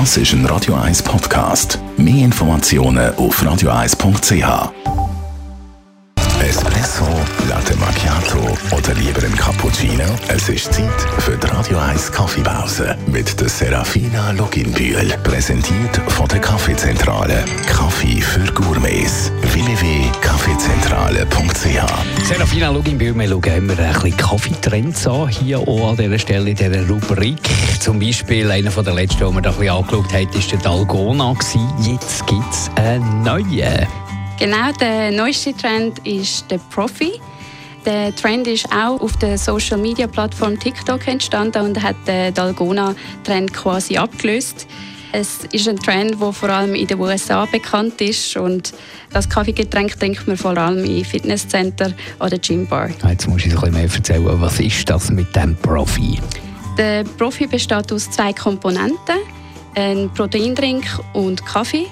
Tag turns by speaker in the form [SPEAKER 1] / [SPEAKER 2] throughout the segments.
[SPEAKER 1] Das ist ein Radio 1 Podcast. Mehr Informationen auf radio1.ch. Espresso, Latte Macchiato oder lieber ein Cappuccino? Es ist Zeit für die Radio 1 Kaffeepause mit der Serafina Loginbühl. Präsentiert von der Kaffeezentrale. Kaffee für Gourmets. www.kaffeezentrale.ch
[SPEAKER 2] Serafina Loginbühl, wir schauen immer ein bisschen Kaffeetrends an, hier auch an dieser Stelle in dieser Rubrik. Zum Beispiel, einer der letzten, den wir da ein bisschen angeschaut haben, war der Dalgona. Jetzt gibt es einen neuen.
[SPEAKER 3] Genau, der neueste Trend ist der Profi. Der Trend ist auch auf der Social Media Plattform TikTok entstanden und hat den Dalgona-Trend quasi abgelöst. Es ist ein Trend, der vor allem in den USA bekannt ist und das Kaffeegetränk trinkt man vor allem in Fitnesscenter oder Gymbar.
[SPEAKER 2] Jetzt muss ich ein bisschen mehr erzählen, was ist das mit dem Profi?
[SPEAKER 3] Der Profi besteht aus zwei Komponenten, ein Proteindrink und Kaffee.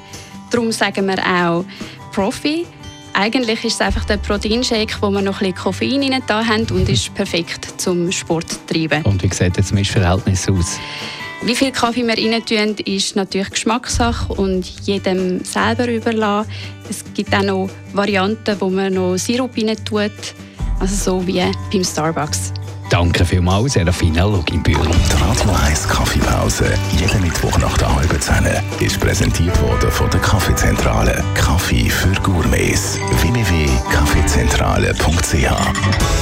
[SPEAKER 3] Darum sagen wir auch Profi. Eigentlich ist es einfach der Proteinshake, wo wir noch ein bisschen Koffein rein da haben und ist perfekt zum Sport zu treiben.
[SPEAKER 2] Und wie sieht das Mischverhältnis aus?
[SPEAKER 3] Wie viel Kaffee wir rein tun, ist natürlich Geschmackssache und jedem selber überlassen. Es gibt auch noch Varianten, wo man noch Sirup rein tut, also so wie beim Starbucks.
[SPEAKER 2] Danke vielmals, Serafina Luginbühl.
[SPEAKER 1] Die Radio 1 Kaffeepause, jeden Mittwoch nach der halben Zehn, ist präsentiert worden von der Kaffeezentrale. Kaffee für Gourmets. www.kaffeezentrale.ch